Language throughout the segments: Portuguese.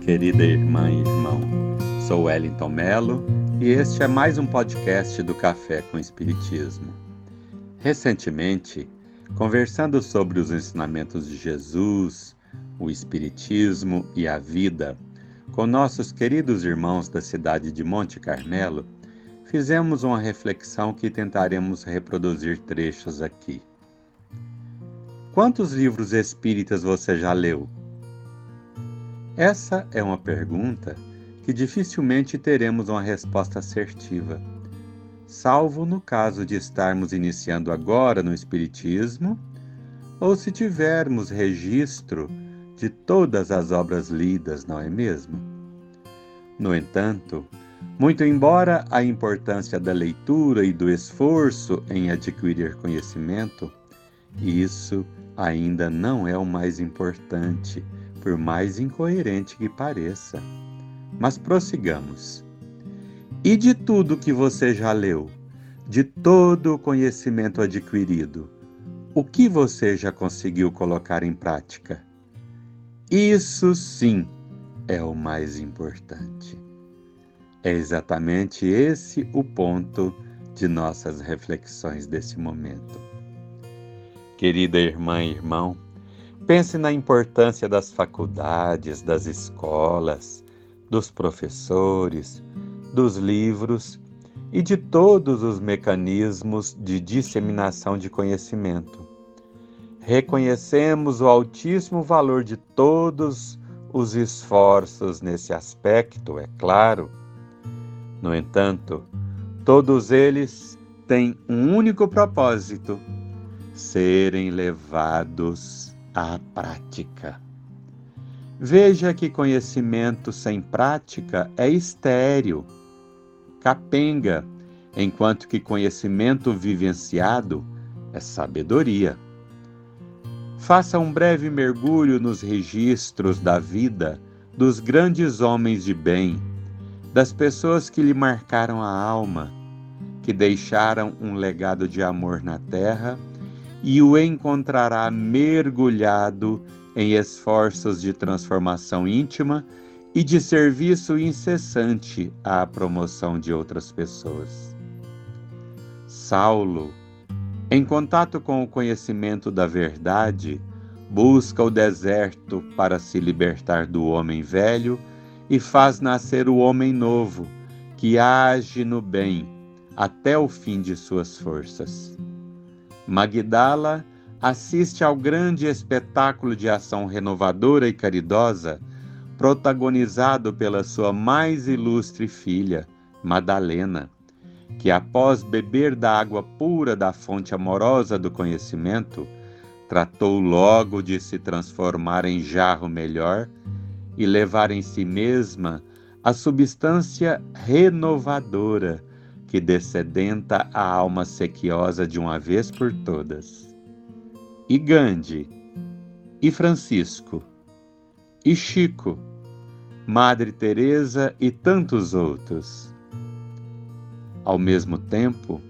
Querida irmã e irmão. Sou Wellington Melo e este é mais um podcast do Café com Espiritismo. Recentemente, conversando sobre os ensinamentos de Jesus, o Espiritismo e a vida, com nossos queridos irmãos da cidade de Monte Carmelo, fizemos uma reflexão que tentaremos reproduzir trechos aqui. Quantos livros espíritas você já leu? Essa é uma pergunta que dificilmente teremos uma resposta assertiva, salvo no caso de estarmos iniciando agora no Espiritismo ou se tivermos registro de todas as obras lidas, não é mesmo? No entanto, muito embora a importância da leitura e do esforço em adquirir conhecimento, isso ainda não é o mais importante por mais incoerente que pareça. Mas prossigamos. E de tudo que você já leu, de todo o conhecimento adquirido, o que você já conseguiu colocar em prática? Isso sim é o mais importante. É exatamente esse o ponto de nossas reflexões desse momento. Querida irmã e irmão, Pense na importância das faculdades, das escolas, dos professores, dos livros e de todos os mecanismos de disseminação de conhecimento. Reconhecemos o altíssimo valor de todos os esforços nesse aspecto, é claro. No entanto, todos eles têm um único propósito: serem levados à prática. Veja que conhecimento sem prática é estéril, capenga, enquanto que conhecimento vivenciado é sabedoria. Faça um breve mergulho nos registros da vida dos grandes homens de bem, das pessoas que lhe marcaram a alma, que deixaram um legado de amor na terra e o encontrará mergulhado em esforços de transformação íntima e de serviço incessante à promoção de outras pessoas. Saulo, em contato com o conhecimento da verdade, busca o deserto para se libertar do homem velho e faz nascer o homem novo, que age no bem até o fim de suas forças. Magdala assiste ao grande espetáculo de ação renovadora e caridosa protagonizado pela sua mais ilustre filha, Madalena, que após beber da água pura da fonte amorosa do conhecimento, tratou logo de se transformar em jarro melhor e levar em si mesma a substância renovadora que descedenta a alma sequiosa de uma vez por todas. E Gandhi, e Francisco, e Chico, Madre Teresa e tantos outros. Ao mesmo tempo,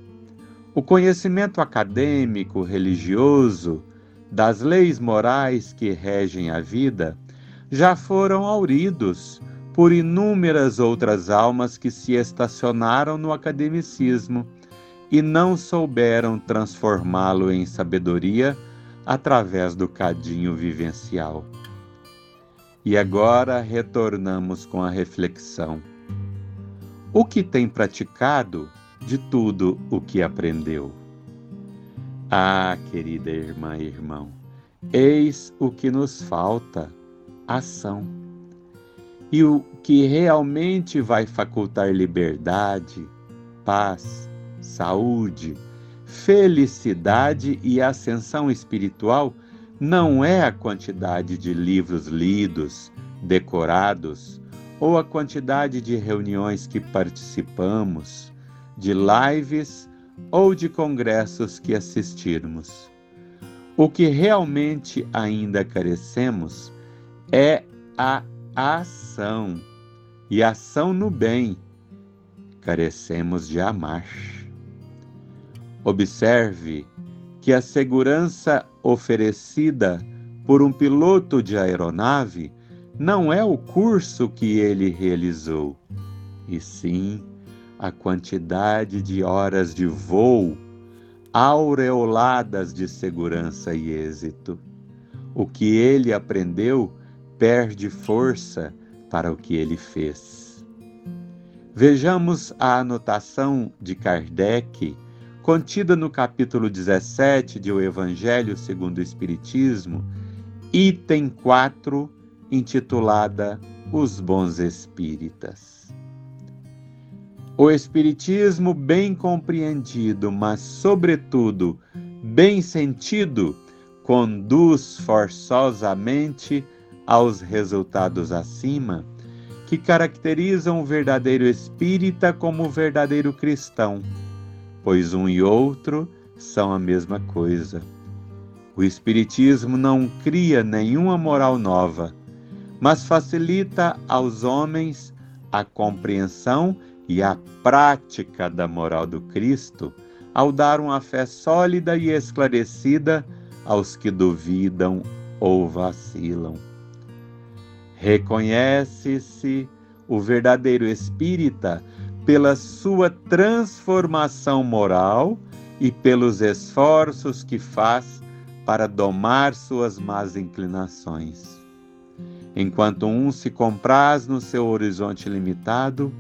o conhecimento acadêmico, religioso, das leis morais que regem a vida já foram auridos por inúmeras outras almas que se estacionaram no academicismo e não souberam transformá-lo em sabedoria através do cadinho vivencial. E agora retornamos com a reflexão. O que tem praticado de tudo o que aprendeu? Ah, querida irmã e irmão, eis o que nos falta: ação e o que realmente vai facultar liberdade, paz, saúde, felicidade e ascensão espiritual não é a quantidade de livros lidos, decorados, ou a quantidade de reuniões que participamos, de lives ou de congressos que assistirmos. O que realmente ainda carecemos é a ação, e ação no bem, carecemos de amar. Observe que a segurança oferecida por um piloto de aeronave não é o curso que ele realizou, e sim a quantidade de horas de voo aureoladas de segurança e êxito. O que ele aprendeu perde força para o que ele fez. Vejamos a anotação de Kardec, contida no capítulo 17 de O Evangelho segundo o Espiritismo, item 4, intitulada Os Bons Espíritas. O Espiritismo, bem compreendido, mas, sobretudo, bem sentido, conduz forçosamente aos resultados acima, que caracterizam o verdadeiro espírita como o verdadeiro cristão, pois um e outro são a mesma coisa. O Espiritismo não cria nenhuma moral nova, mas facilita aos homens a compreensão e a prática da moral do Cristo ao dar uma fé sólida e esclarecida aos que duvidam ou vacilam. Reconhece-se o verdadeiro espírita pela sua transformação moral e pelos esforços que faz para domar suas más inclinações. Enquanto um se compraz no seu horizonte limitado,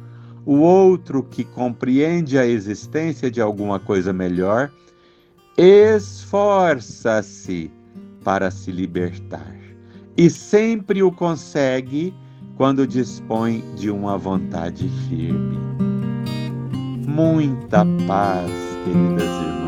o outro que compreende a existência de alguma coisa melhor, esforça-se para se libertar e sempre o consegue quando dispõe de uma vontade firme. Muita paz, queridas irmãs